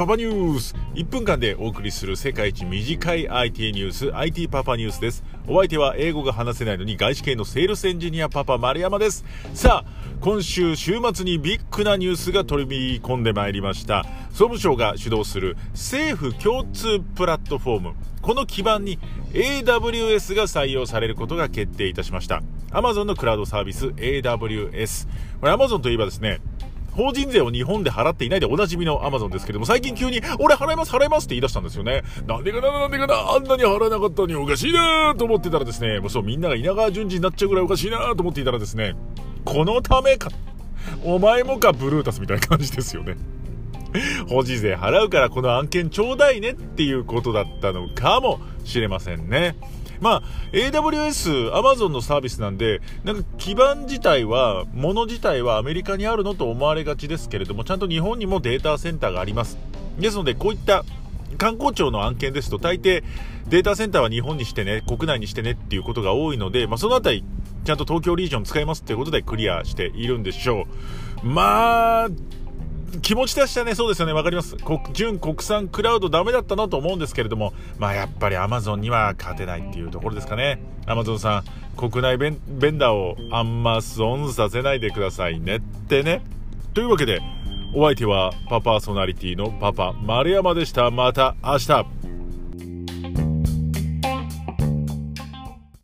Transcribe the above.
パパニュース。1分間でお送りする世界一短い IT ニュース。IT パパニュースです。お相手は英語が話せないのに外資系のセールスエンジニアパパ丸山です。さあ今週週末にビッグなニュースが取り込んでまいりました。総務省が主導する政府共通プラットフォーム。この基盤に AWS が採用されることが決定いたしました Amazon のクラウドサービス AWS これ Amazon といえばですね法人税を日本で払っていないでおなじみのアマゾンですけども、最近急に、俺払います払いますって言い出したんですよね。なんでかななんでかなあんなに払えなかったのにおかしいなと思ってたらですね、もうそうみんなが稲川淳二になっちゃうぐらいおかしいなと思っていたらですね、このためか、お前もかブルータスみたいな感じですよね。法人税払うからこの案件ちょうだいねっていうことだったのかもしれませんね。まあ、AWS、Amazon のサービスなんで、なんか基盤自体は、もの自体はアメリカにあるのと思われがちですけれども、ちゃんと日本にもデータセンターがあります。ですので、こういった観光庁の案件ですと、大抵データセンターは日本にしてね、国内にしてねっていうことが多いので、まあ、そのあたり、ちゃんと東京リージョン使いますっていうことでクリアしているんでしょう。まあ、気持ちとしてはね、そうですよね、わかります。純国産クラウドダメだったなと思うんですけれども、まあやっぱり Amazon には勝てないっていうところですかね。Amazon さん、国内ベンベンダーをあんま損させないでくださいねってね。というわけで、お相手はパパーソナリティのパパ丸山でした。また明日。